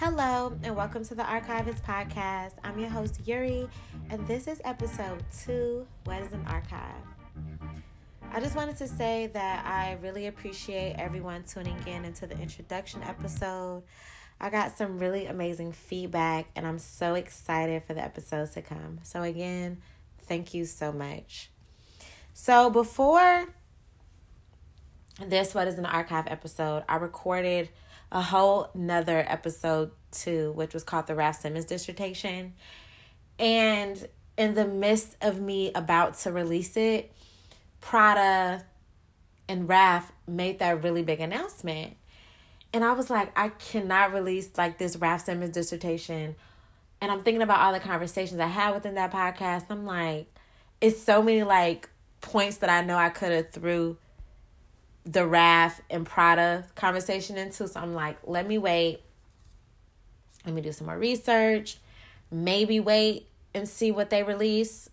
Hello, and welcome to the Archivist Podcast. I'm your host, Yuri, and this is episode two What is an Archive? I just wanted to say that I really appreciate everyone tuning in into the introduction episode. I got some really amazing feedback, and I'm so excited for the episodes to come. So, again, thank you so much. So, before this What is an Archive episode, I recorded a whole nother episode too, which was called the Raf Simons dissertation. And in the midst of me about to release it, Prada and Raf made that really big announcement. And I was like, I cannot release like this Raf Simons dissertation. And I'm thinking about all the conversations I had within that podcast. I'm like, it's so many like points that I know I could have threw the Raf and Prada conversation into. So I'm like, let me wait. Let me do some more research. Maybe wait and see what they release.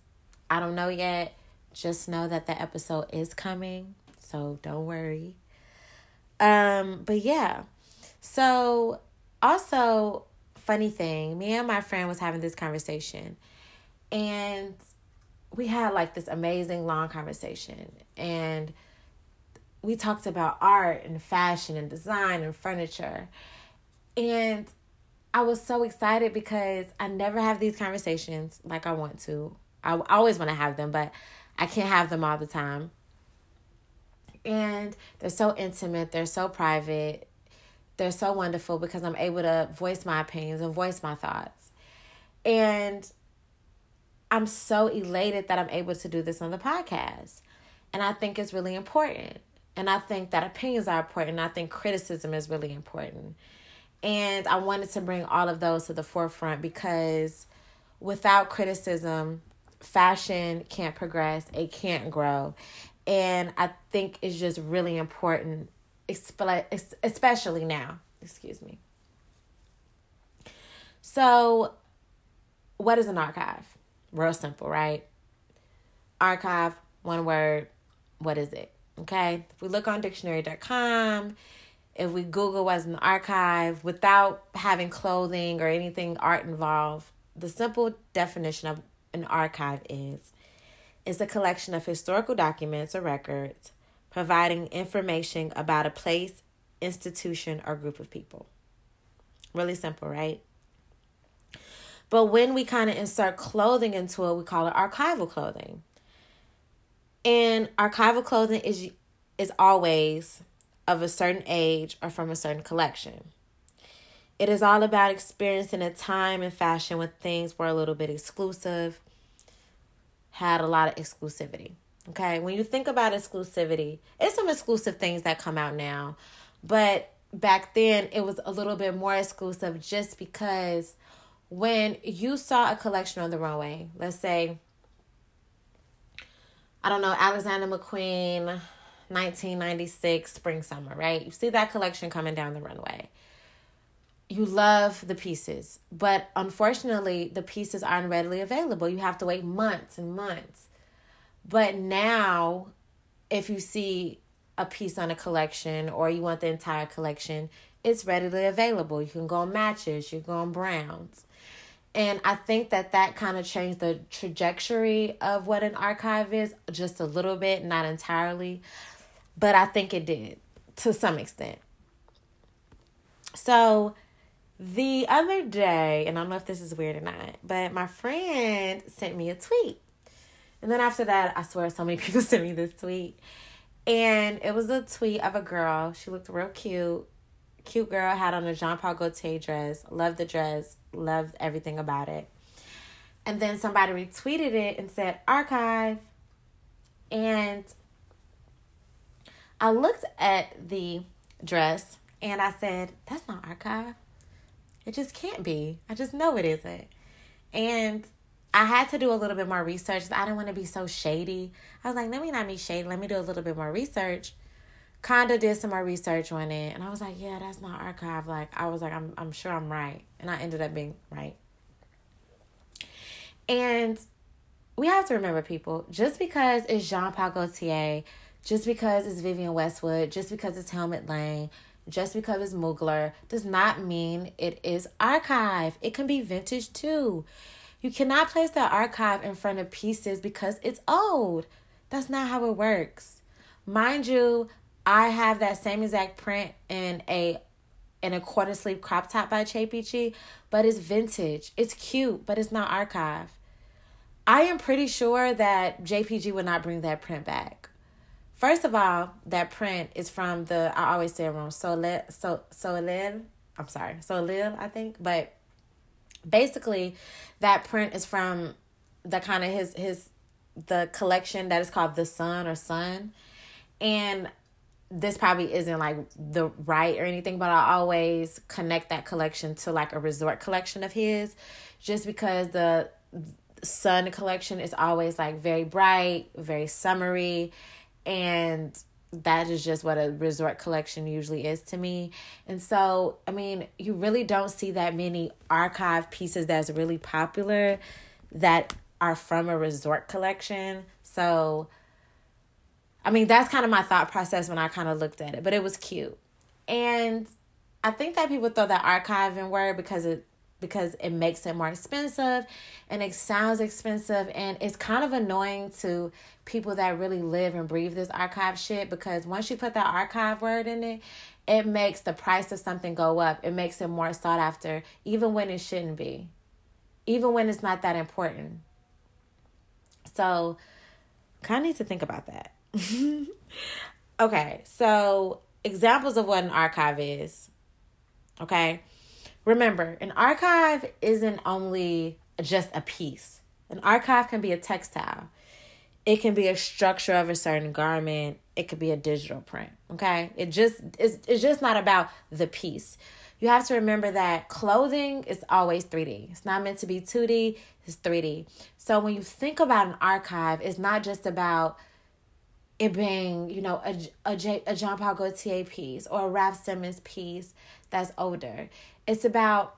I don't know yet. Just know that the episode is coming. So don't worry. Um, but yeah. So also funny thing, me and my friend was having this conversation and we had like this amazing long conversation and we talked about art and fashion and design and furniture. And I was so excited because I never have these conversations like I want to. I always want to have them, but I can't have them all the time. And they're so intimate, they're so private, they're so wonderful because I'm able to voice my opinions and voice my thoughts. And I'm so elated that I'm able to do this on the podcast. And I think it's really important. And I think that opinions are important. I think criticism is really important. And I wanted to bring all of those to the forefront because without criticism, fashion can't progress, it can't grow. And I think it's just really important, especially now. Excuse me. So, what is an archive? Real simple, right? Archive, one word. What is it? Okay, if we look on dictionary.com, if we Google as an archive without having clothing or anything art involved, the simple definition of an archive is is a collection of historical documents or records providing information about a place, institution, or group of people. Really simple, right? But when we kind of insert clothing into it, we call it archival clothing. And archival clothing is is always of a certain age or from a certain collection. It is all about experiencing a time in fashion when things were a little bit exclusive, had a lot of exclusivity. Okay, when you think about exclusivity, it's some exclusive things that come out now, but back then it was a little bit more exclusive just because when you saw a collection on the runway, let's say I don't know, Alexander McQueen, 1996 spring summer, right? You see that collection coming down the runway. You love the pieces, but unfortunately, the pieces aren't readily available. You have to wait months and months. But now, if you see a piece on a collection or you want the entire collection, it's readily available. You can go on matches, you can go on Browns. And I think that that kind of changed the trajectory of what an archive is just a little bit, not entirely, but I think it did to some extent. So the other day, and I don't know if this is weird or not, but my friend sent me a tweet. And then after that, I swear so many people sent me this tweet. And it was a tweet of a girl. She looked real cute. Cute girl had on a Jean Paul Gaultier dress. Loved the dress loved everything about it. And then somebody retweeted it and said archive. And I looked at the dress and I said, that's not archive. It just can't be. I just know it isn't. And I had to do a little bit more research. I didn't want to be so shady. I was like, let me not be shady. Let me do a little bit more research. Kinda did some more research on it, and I was like, yeah, that's not archive. Like, I was like, I'm, I'm sure I'm right, and I ended up being right. And we have to remember, people, just because it's Jean Paul Gaultier, just because it's Vivienne Westwood, just because it's Helmut Lang, just because it's Mugler does not mean it is archive. It can be vintage too. You cannot place the archive in front of pieces because it's old. That's not how it works. Mind you, I have that same exact print in a in a quarter sleeve crop top by JPG, but it's vintage. It's cute, but it's not archive. I am pretty sure that JPG would not bring that print back. First of all, that print is from the I always say it wrong. Soleil, so Soleil. I'm sorry, Soleil, I think. But basically, that print is from the kind of his his the collection that is called the Sun or Sun, and this probably isn't like the right or anything, but I always connect that collection to like a resort collection of his, just because the Sun collection is always like very bright, very summery, and that is just what a resort collection usually is to me. And so, I mean, you really don't see that many archive pieces that's really popular that are from a resort collection. So, I mean, that's kind of my thought process when I kind of looked at it, but it was cute. And I think that people throw that archive in word because it because it makes it more expensive and it sounds expensive and it's kind of annoying to people that really live and breathe this archive shit because once you put that archive word in it it makes the price of something go up. It makes it more sought after even when it shouldn't be even when it's not that important. So kind of need to think about that okay so examples of what an archive is okay Remember, an archive isn't only just a piece. An archive can be a textile. It can be a structure of a certain garment. It could be a digital print. Okay? It just it's, it's just not about the piece. You have to remember that clothing is always 3D. It's not meant to be 2D, it's 3D. So when you think about an archive, it's not just about it being, you know, a, a, a Jean Paul Gaultier piece or a Raf Simons piece that's older. It's about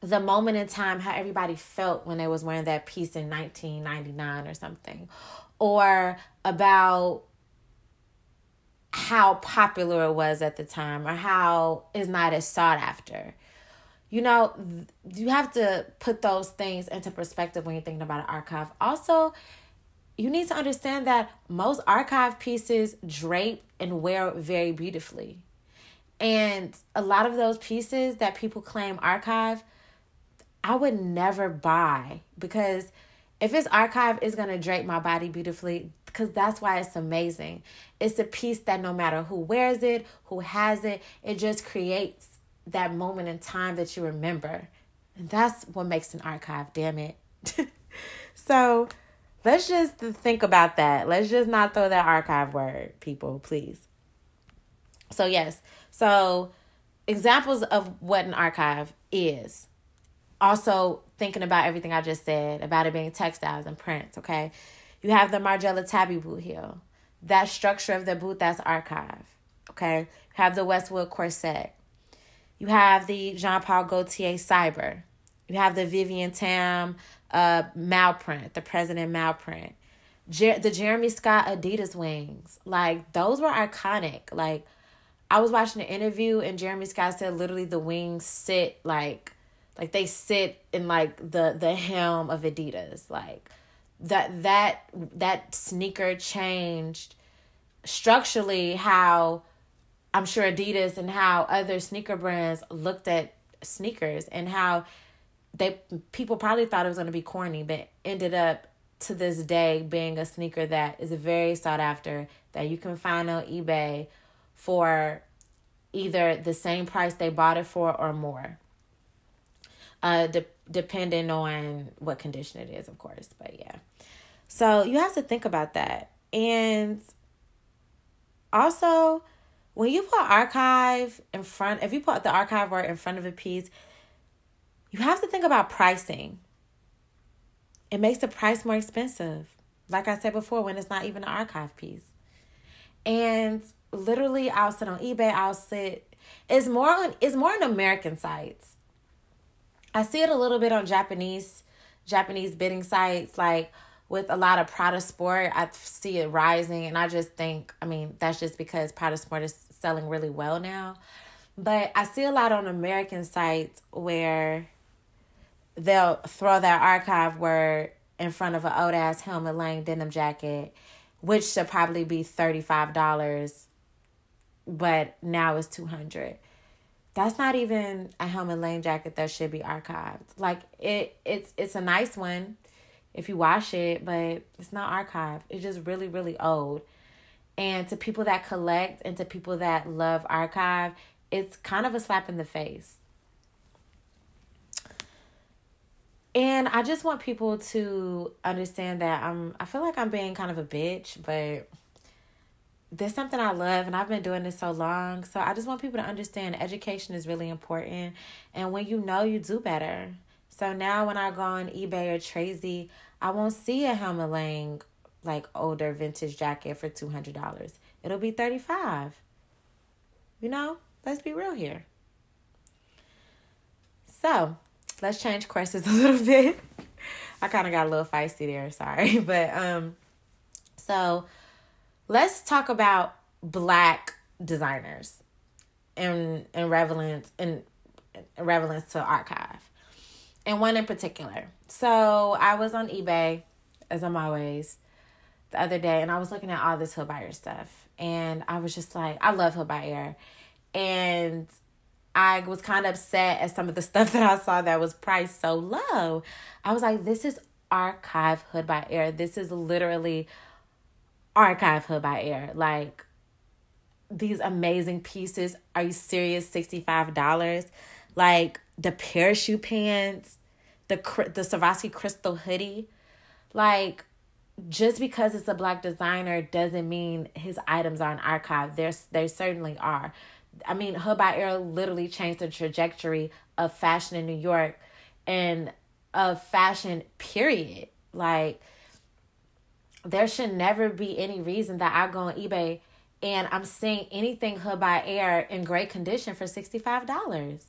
the moment in time how everybody felt when they was wearing that piece in 1999 or something or about how popular it was at the time or how it's not as sought after you know you have to put those things into perspective when you're thinking about an archive also you need to understand that most archive pieces drape and wear very beautifully and a lot of those pieces that people claim archive, I would never buy because if it's archive, it's going to drape my body beautifully because that's why it's amazing. It's a piece that no matter who wears it, who has it, it just creates that moment in time that you remember. And that's what makes an archive, damn it. so let's just think about that. Let's just not throw that archive word, people, please. So, yes, so, examples of what an archive is. Also, thinking about everything I just said about it being textiles and prints, okay? You have the Margiela Tabby boot heel. That structure of the boot, that's archive, okay? You have the Westwood corset. You have the Jean Paul Gaultier cyber. You have the Vivienne Tam uh, Mao print, the President Mao print. Jer- the Jeremy Scott Adidas wings. Like, those were iconic. Like, I was watching an interview and Jeremy Scott said literally the wings sit like like they sit in like the the helm of Adidas like that that that sneaker changed structurally how I'm sure Adidas and how other sneaker brands looked at sneakers and how they people probably thought it was going to be corny but ended up to this day being a sneaker that is very sought after that you can find on eBay for either the same price they bought it for or more. Uh, de- depending on what condition it is, of course. But yeah. So you have to think about that. And also, when you put archive in front, if you put the archive word in front of a piece, you have to think about pricing. It makes the price more expensive. Like I said before, when it's not even an archive piece. And literally I'll sit on eBay, I'll sit it's more on it's more on American sites. I see it a little bit on Japanese Japanese bidding sites like with a lot of Prada Sport, I see it rising and I just think, I mean, that's just because Prada Sport is selling really well now. But I see a lot on American sites where they'll throw that archive word in front of an old ass Helmut Lang denim jacket, which should probably be $35, but now it's 200 that's not even a Helmut Lang jacket that should be archived. Like it it's it's a nice one if you wash it, but it's not archived. It's just really, really old. And to people that collect and to people that love archive, it's kind of a slap in the face. And I just want people to understand that I'm I feel like I'm being kind of a bitch, but there's something I love and I've been doing this so long. So I just want people to understand education is really important. And when you know, you do better. So now when I go on eBay or Trazy, I won't see a Helmut Lang like older vintage jacket for $200. It'll be 35 You know, let's be real here. So let's change courses a little bit. I kind of got a little feisty there, sorry. But um so let's talk about black designers and and relevance and relevance to archive and one in particular so i was on ebay as i'm always the other day and i was looking at all this air stuff and i was just like i love air and i was kind of upset at some of the stuff that i saw that was priced so low. I was like this is archive hood by air. This is literally archive hood by air. Like these amazing pieces are you serious? $65 like the parachute pants the the Swarovski crystal hoodie. Like just because it's a black designer doesn't mean his items are an archive. There's they certainly are i mean hood by air literally changed the trajectory of fashion in new york and of fashion period like there should never be any reason that I go on eBay and I'm seeing anything Hood by Air in great condition for $65.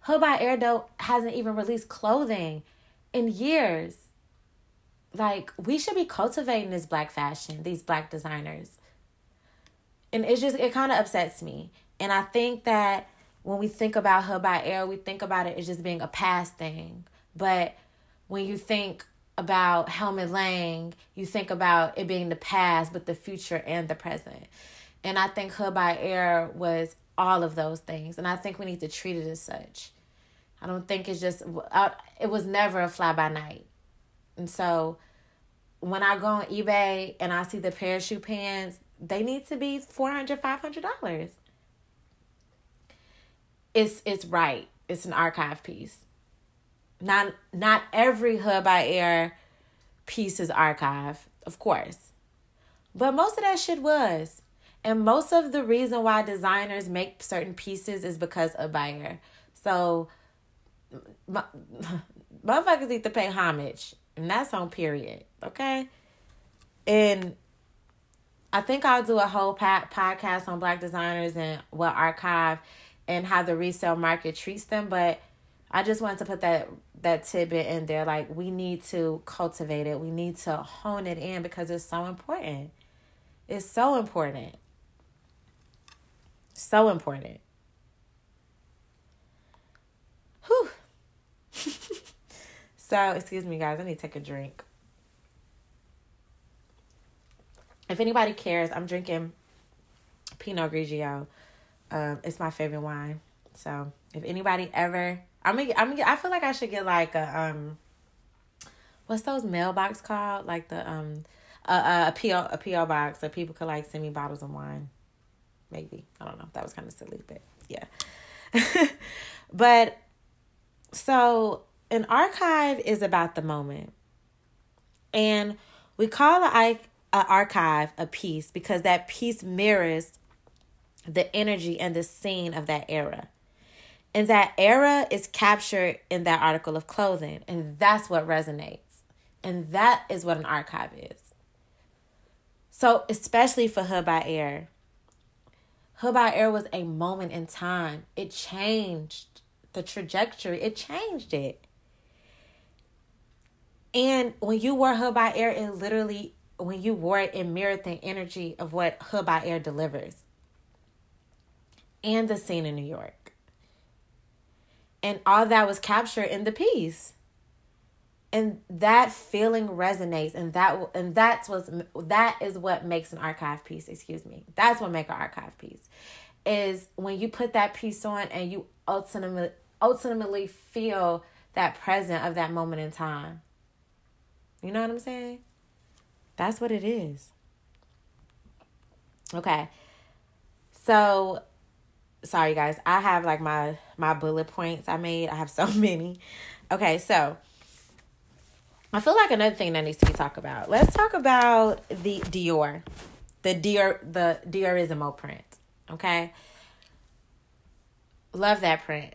Hood by Air though hasn't even released clothing in years. Like we should be cultivating this black fashion, these black designers. And it just it kind of upsets me. And I think that when we think about Hood by Air, we think about it as just being a past thing. But when you think about Helmut Lang, you think about it being the past, but the future and the present. And I think Hood by Air was all of those things. And I think we need to treat it as such. I don't think it's just, uh, it was never a fly by night. And so when I go on eBay and I see the parachute pants, they need to be $400, $500. It's, it's right. It's an archive piece. Not not every Hood by Air piece is archive, of course. But most of that shit was. And most of the reason why designers make certain pieces is because of buyer. So my, motherfuckers need to pay homage. And that's on period. Okay? And I think I'll do a whole podcast on black designers and what archive and how the resale market treats them. But I just wanted to put that that tidbit in there. Like we need to cultivate it. We need to hone it in because it's so important. It's so important. So important. Whew. so, excuse me, guys. I need to take a drink. If anybody cares, I'm drinking Pinot Grigio. Um, it's my favorite wine. So, if anybody ever I'm gonna, I'm gonna, I feel like I should get like a um, what's those mailbox called? Like the um, a a PO a PO box so people could like send me bottles of wine. Maybe I don't know. That was kind of silly, but yeah. but so an archive is about the moment, and we call a archive a piece because that piece mirrors the energy and the scene of that era. And that era is captured in that article of clothing. And that's what resonates. And that is what an archive is. So, especially for Hood by Air, Hood by Air was a moment in time. It changed the trajectory, it changed it. And when you wore Hood by Air, it literally, when you wore it, it mirrored the energy of what Hood by Air delivers. And the scene in New York. And all that was captured in the piece. And that feeling resonates and that and that's what's that is what makes an archive piece, excuse me. That's what make an archive piece. Is when you put that piece on and you ultimately ultimately feel that present of that moment in time. You know what I'm saying? That's what it is. Okay. So sorry guys. I have like my my bullet points I made. I have so many. Okay, so I feel like another thing that needs to be talked about. Let's talk about the Dior. The Dior the Diorissimo print. Okay? Love that print.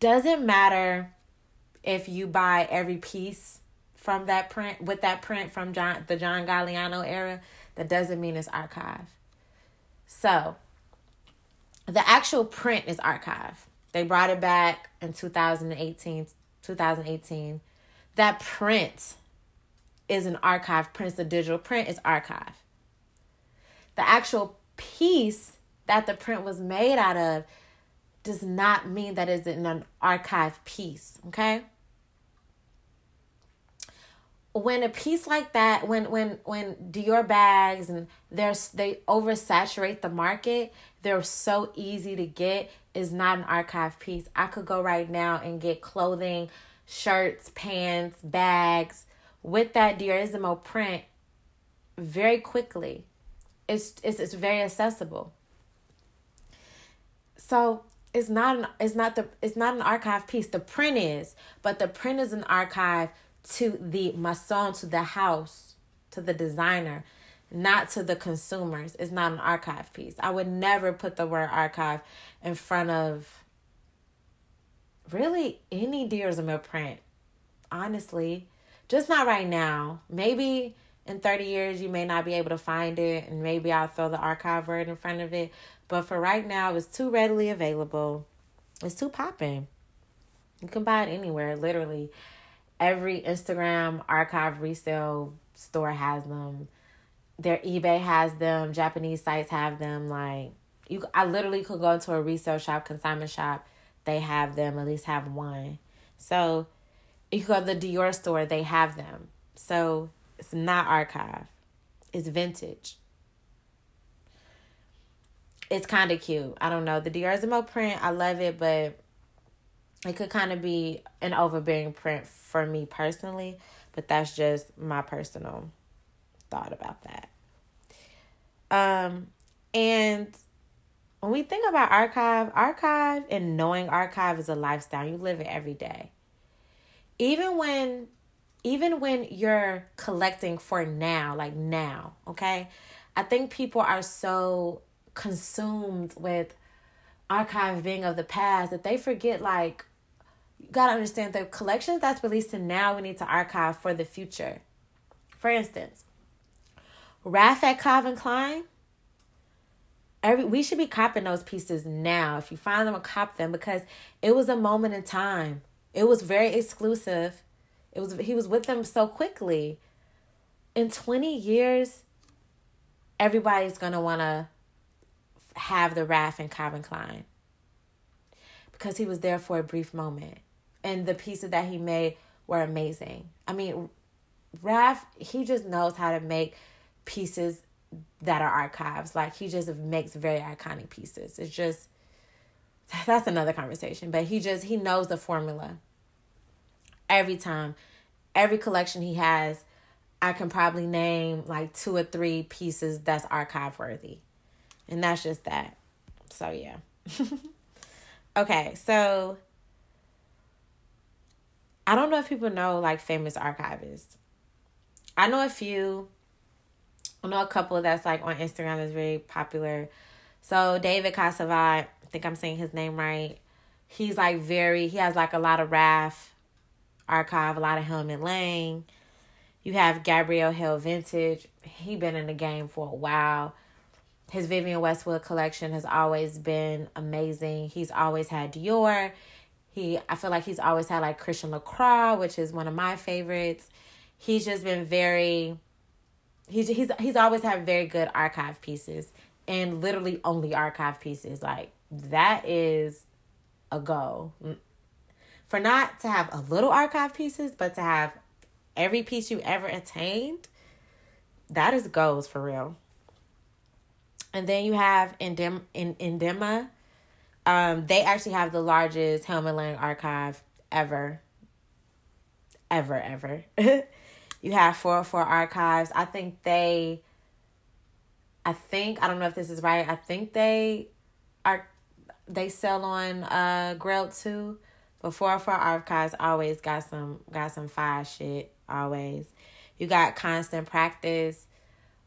Doesn't matter if you buy every piece from that print with that print from John the John Galliano era, that doesn't mean it's archive. So the actual print is archive. They brought it back in 2018, 2018. That print is an archive print. The digital print is archive. The actual piece that the print was made out of does not mean that it's an archive piece, okay? When a piece like that when when when Dior bags and there's they oversaturate the market, they're so easy to get is not an archive piece. I could go right now and get clothing, shirts, pants, bags with that Diorissimo print very quickly. It's it's it's very accessible. So it's not an it's not the it's not an archive piece. The print is, but the print is an archive to the maison, to the house, to the designer, not to the consumers. It's not an archive piece. I would never put the word archive in front of really any Diorissimo print. Honestly, just not right now. Maybe in 30 years you may not be able to find it and maybe I'll throw the archive word in front of it. But for right now, it's too readily available. It's too popping. You can buy it anywhere, literally every Instagram archive resale store has them. Their eBay has them. Japanese sites have them. Like you, I literally could go into a resale shop, consignment shop. They have them. At least have one. So you go to the Dior store. They have them. So it's not archive. It's vintage. It's kind of cute. I don't know the Dior Diorissimo print. I love it, but it could kind of be an overbearing print for me personally, but that's just my personal thought about that. Um, and when we think about archive, archive and knowing archive is a lifestyle. You live it every day. Even when even when you're collecting for now, like now, okay? I think people are so consumed with archive being of the past that they forget like you got to understand the collections that's released and now we need to archive for the future. For instance, Raf at Calvin Klein. Every we should be copping those pieces now. If you find them, cop them because it was a moment in time. It was very exclusive. It was he was with them so quickly. In 20 years, everybody's gonna wanna have the Raf and Calvin Klein because he was there for a brief moment and the pieces that he made were amazing. I mean, Raf, he just knows how to make pieces that are archives. Like he just makes very iconic pieces. It's just that's another conversation, but he just he knows the formula. Every time, every collection he has, I can probably name like two or three pieces that's archive worthy. And that's just that. So yeah. okay, so I don't know if people know like famous archivists. I know a few. I know a couple that's like on Instagram that's very popular. So David Casavant, I think I'm saying his name right. He's like very he has like a lot of Raf archive, a lot of Helmut Lang. You have Gabriel Held Vintage. He been in the game for a while. His Vivienne Westwood collection has always been amazing. He's always had Dior. He I feel like he's always had like Christian Lacroix, which is one of my favorites. He's just been very he's he's he's always had very good archive pieces and literally only archive pieces. Like that is a goal. Mm. For not to have a little archive pieces, but to have every piece you ever attained, that is goals for real. And then you have Indem in Indema. Um, they actually have the largest Helmut Lang archive ever. Ever, ever. you have 404 archives. I think they I think I don't know if this is right. I think they are they sell on uh Grailed too. But 404 archives always got some got some fire shit always. You got constant practice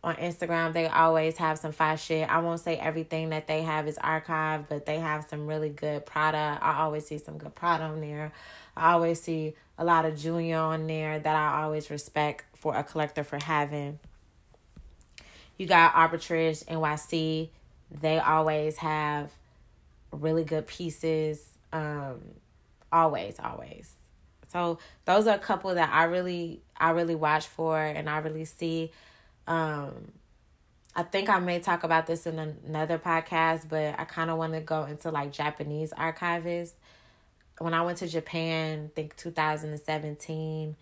on Instagram. They always have some fire shit. I won't say everything that they have is archived, but they have some really good product. I always see some good product on there. I always see a lot of Junya on there that I always respect for a collector for having. You got Arbitrage NYC. They always have really good pieces. Um, always, always. So those are a couple that I really I really watch for and I really see. Um, I think I may talk about this in another podcast, but I kind of want to go into like Japanese archivists. When I went to Japan, I think 2017,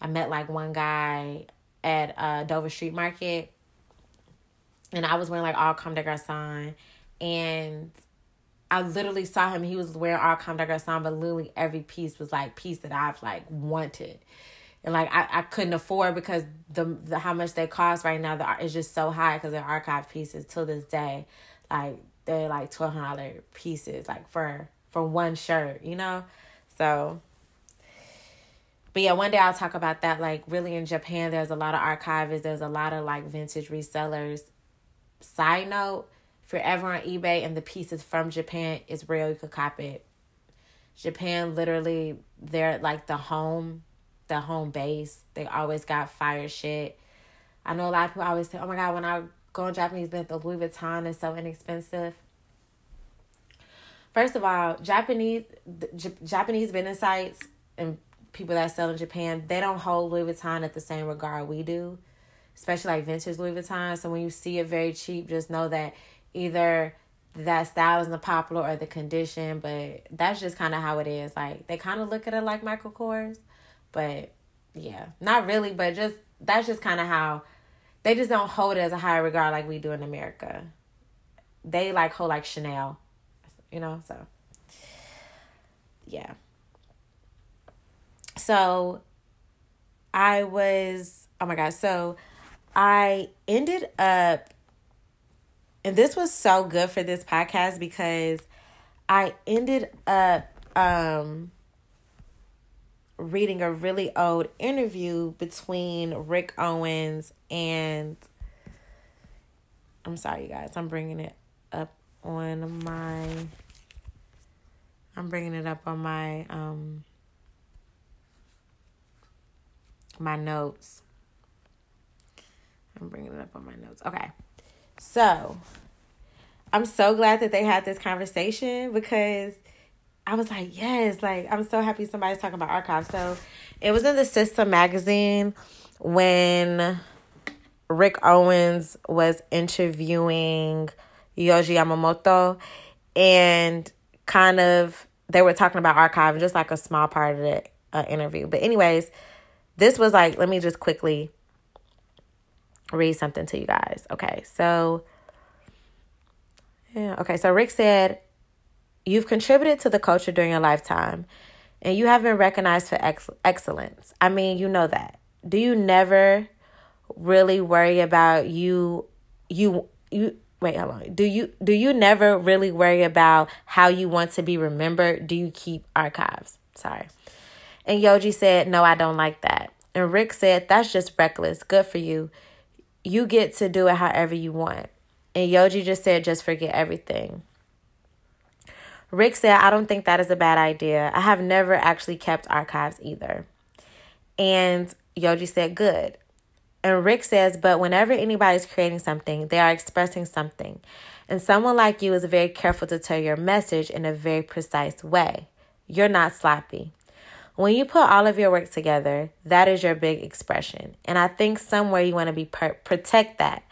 I met like one guy at uh, Dover Street Market and I was wearing like all Comme des Garçons, and I literally saw him. He was wearing all Comme des Garçons, but literally every piece was like piece that I've like wanted, and like I, I couldn't afford because the, the how much they cost right now. The is just so high because they're archive pieces till this day, like they're like twelve hundred pieces, like for for one shirt, you know, so. But yeah, one day I'll talk about that. Like, really, in Japan, there's a lot of archivists. There's a lot of like vintage resellers Side note, if you're ever on eBay and the piece is from Japan, it's real, you could cop it. Japan literally they're like the home, the home base. They always got fire shit. I know a lot of people always say, Oh my god, when I go on Japanese business, the Louis Vuitton is so inexpensive. First of all, Japanese J- Japanese business sites and people that sell in Japan, they don't hold Louis Vuitton at the same regard we do especially like vintage Louis Vuitton. So when you see it very cheap, just know that either that style isn't popular or the condition, but that's just kind of how it is. Like they kind of look at it like Michael Kors, but yeah, not really, but just that's just kind of how they just don't hold it as a high regard like we do in America. They like hold like Chanel, you know, so yeah. So I was, oh my God, so I ended up, and this was so good for this podcast because I ended up um, reading a really old interview between Rick Owens and I'm sorry, you guys. I'm bringing it up on my. I'm bringing it up on my um my notes. I'm bringing it up on my notes. Okay. So, I'm so glad that they had this conversation because I was like, yes, like I'm so happy somebody's talking about archives. So, it was in the System magazine when Rick Owens was interviewing Yohji Yamamoto and kind of they were talking about archive, and just like a small part of the uh, interview. But anyways, this was like, let me just quickly read something to you guys. Okay, so yeah, okay, so Rick said, You've contributed to the culture during your lifetime and you have been recognized for ex- excellence. I mean, you know that. Do you never really worry about you you you wait, hold on. Do you do you never really worry about how you want to be remembered? Do you keep archives? Sorry. And Yohji said, No, I don't like that. And Rick said, That's just reckless. Good for you you get to do it however you want. And Yohji just said, just forget everything. Rick said, I don't think that is a bad idea. I have never actually kept archives either. And Yohji said, good. And Rick says, but whenever anybody's creating something, they are expressing something. And someone like you is very careful to tell your message in a very precise way. You're not sloppy. When you put all of your work together, that is your big expression. And I think somewhere you want to be per- protect that.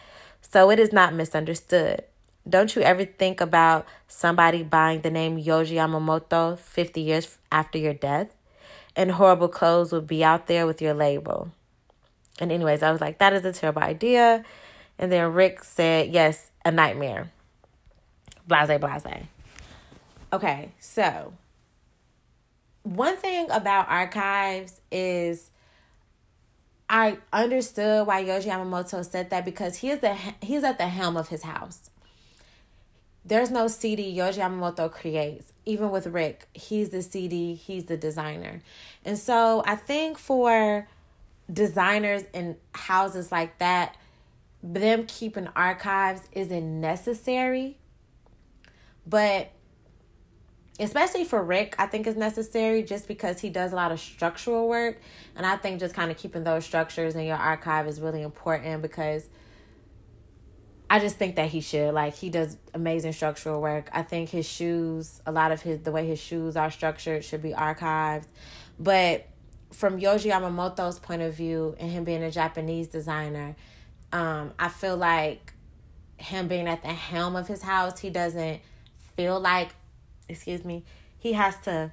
so it is not misunderstood. Don't you ever think about somebody buying the name Yohji Yamamoto 50 years after your death? And horrible clothes would be out there with your label. And, anyways, I was like, that is a terrible idea. And then Rick said, yes, a nightmare. Blase, blase. Okay, so one thing about archives is I understood why Yohji Yamamoto said that because he is the he's at the helm of his house. There's no CD Yohji Yamamoto creates. Even with Rick, he's the CD, he's the designer. And so I think for designers and houses like that, them keeping archives isn't necessary. But especially for Rick, I think is necessary just because he does a lot of structural work. And I think just kind of keeping those structures in your archive is really important because I just think that he should. Like he does amazing structural work. I think his shoes, a lot of his the way his shoes are structured should be archived. But from Yohji Yamamoto's point of view and him being a Japanese designer, um, I feel like him being at the helm of his house, he doesn't feel like excuse me, he has to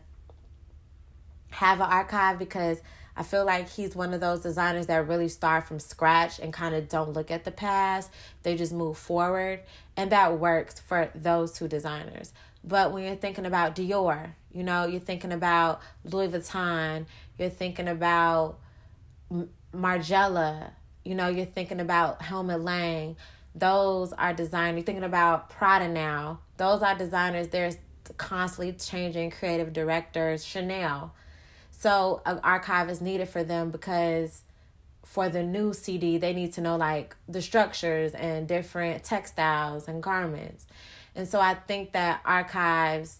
have an archive because I feel like he's one of those designers that really start from scratch and kind of don't look at the past. They just move forward. And that works for those two designers. But when you're thinking about Dior, you know, you're thinking about Louis Vuitton, you're thinking about Margiela, you know, you're thinking about Helmut Lang. Those are designers. You're thinking about Prada now. Those are designers. There's constantly changing creative directors, Chanel. So an archive is needed for them because for the new CD, they need to know like the structures and different textiles and garments. And so I think that archives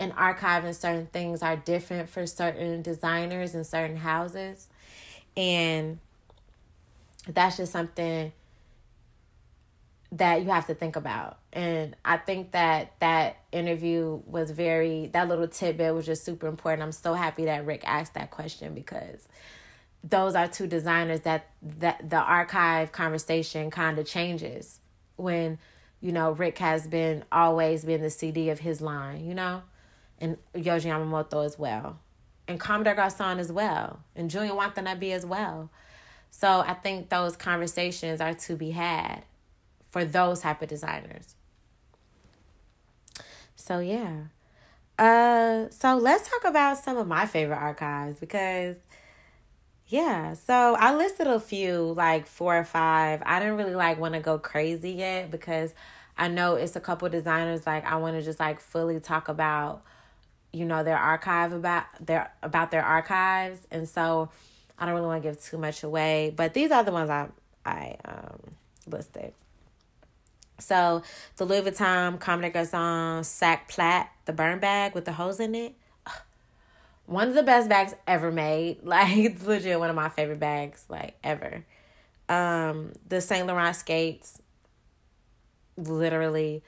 and archiving certain things are different for certain designers and certain houses. And that's just something that you have to think about. And I think that that interview was very, that little tidbit was just super important. I'm so happy that Rick asked that question because those are two designers that that the archive conversation kind of changes when you know Rick has been always been the CD of his line, you know, and Yohji Yamamoto as well, and Comme des Garçons as well, and Junya Watanabe as well. So I think those conversations are to be had for those type of designers. So yeah. Uh so let's talk about some of my favorite archives because yeah, so I listed a few like four or five. I didn't really like want to go crazy yet because I know it's a couple designers like I want to just like fully talk about you know their archive about their about their archives and so I don't really want to give too much away, but these are the ones I I um listed. So the Louis Vuitton Comme des Garçons Sac Plat, the burn bag with the hose in it. One of the best bags ever made. Like it's legit one of my favorite bags, like ever. Um, the Saint Laurent skates, literally,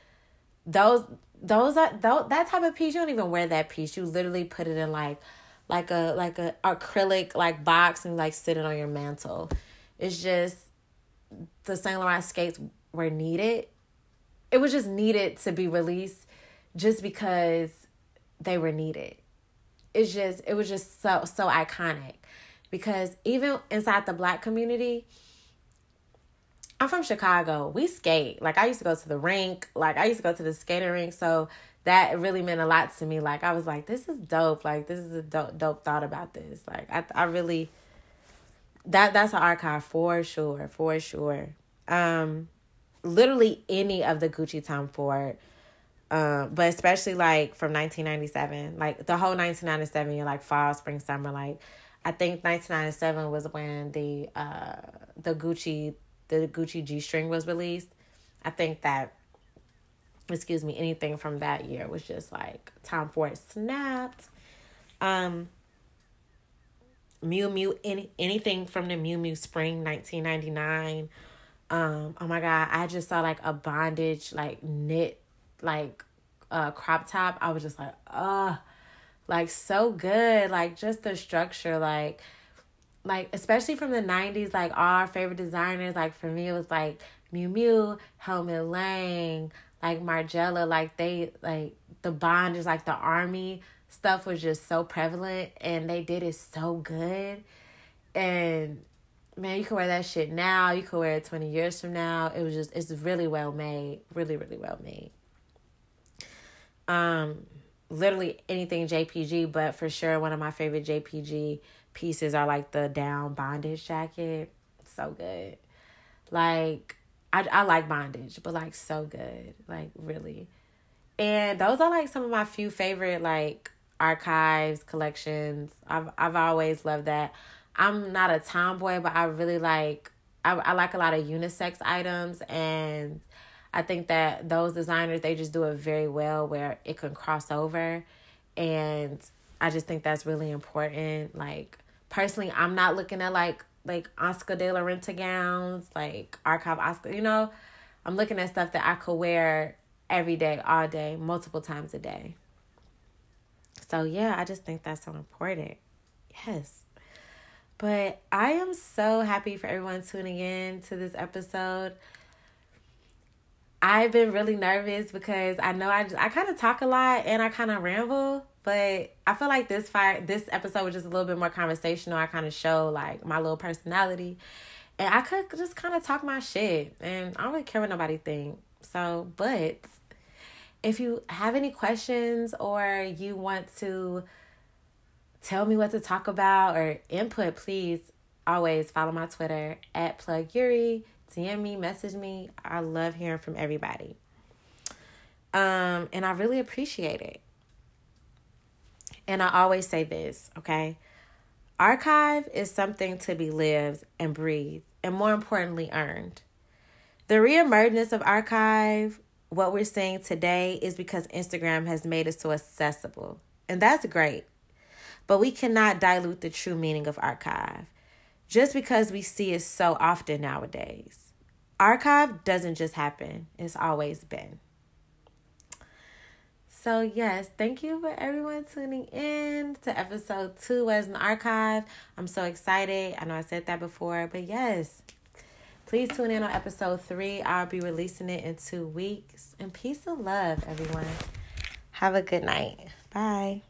those those are those, that type of piece. You don't even wear that piece. You literally put it in like like a like a acrylic like box and like sit it on your mantle. It's just the Saint Laurent skates were needed it was just needed to be released just because they were needed. It's just it was just so so iconic because even inside the black community I'm from Chicago. We skate. Like I used to go to the rink. Like I used to go to the skating rink. So that really meant a lot to me. Like I was like, this is dope. Like this is a dope, dope thought about this. Like I, I really, that that's an archive for sure, for sure. Um, literally any of the Gucci Tom Ford. Um, but especially like from 1997, like the whole 1997 year, like fall, spring, summer, like I think 1997 was when the uh the Gucci the Gucci G string was released. I think that excuse me, anything from that year was just like Tom Ford snapped. Um Miu Miu any anything from the Miu Miu spring 1999 um, oh my god, I just saw like a bondage like knit like uh crop top. I was just like, uh like so good. Like just the structure, like like especially from the 90s like all our favorite designers like for me it was like Miu Miu, Helmut Lang, like Margiela, like they like the bond is like the army stuff was just so prevalent and they did it so good. And man, you can wear that shit now. You can wear it 20 years from now. It was just, it's really well made. Really, really well made. Um, literally anything JPG, but for sure one of my favorite JPG pieces are like the down bondage jacket. So good. Like, I, I like bondage, but like so good. Like, really. And those are like some of my few favorite like archives, collections. I've I've always loved that. I'm not a tomboy, but I really like I, I like a lot of unisex items and I think that those designers they just do it very well where it can cross over and I just think that's really important. Like personally, I'm not looking at like like Oscar de la Renta gowns, like archive Oscar, you know. I'm looking at stuff that I could wear every day, all day, multiple times a day. So yeah, I just think that's so important. Yes. But I am so happy for everyone tuning in to this episode. I've been really nervous because I know I just, I kind of talk a lot and I kind of ramble, but I feel like this fire this episode was just a little bit more conversational. I kind of show like my little personality, and I could just kind of talk my shit, and I don't really care what nobody think. So, but if you have any questions or you want to tell me what to talk about or input, please always follow my Twitter at Plug Yuri. DM me, message me. I love hearing from everybody. Um, and I really appreciate it. And I always say this, okay? Archive is something to be lived and breathed, and more importantly, earned. The reemergence of archive, what we're seeing today, is because Instagram has made it so accessible. And that's great. But we cannot dilute the true meaning of archive just because we see it so often nowadays. Archive doesn't just happen, it's always been. So, yes, thank you for everyone tuning in to episode two as an archive. I'm so excited. I know I said that before, but yes, please tune in on episode three. I'll be releasing it in two weeks. And peace and love, everyone. Have a good night. Bye.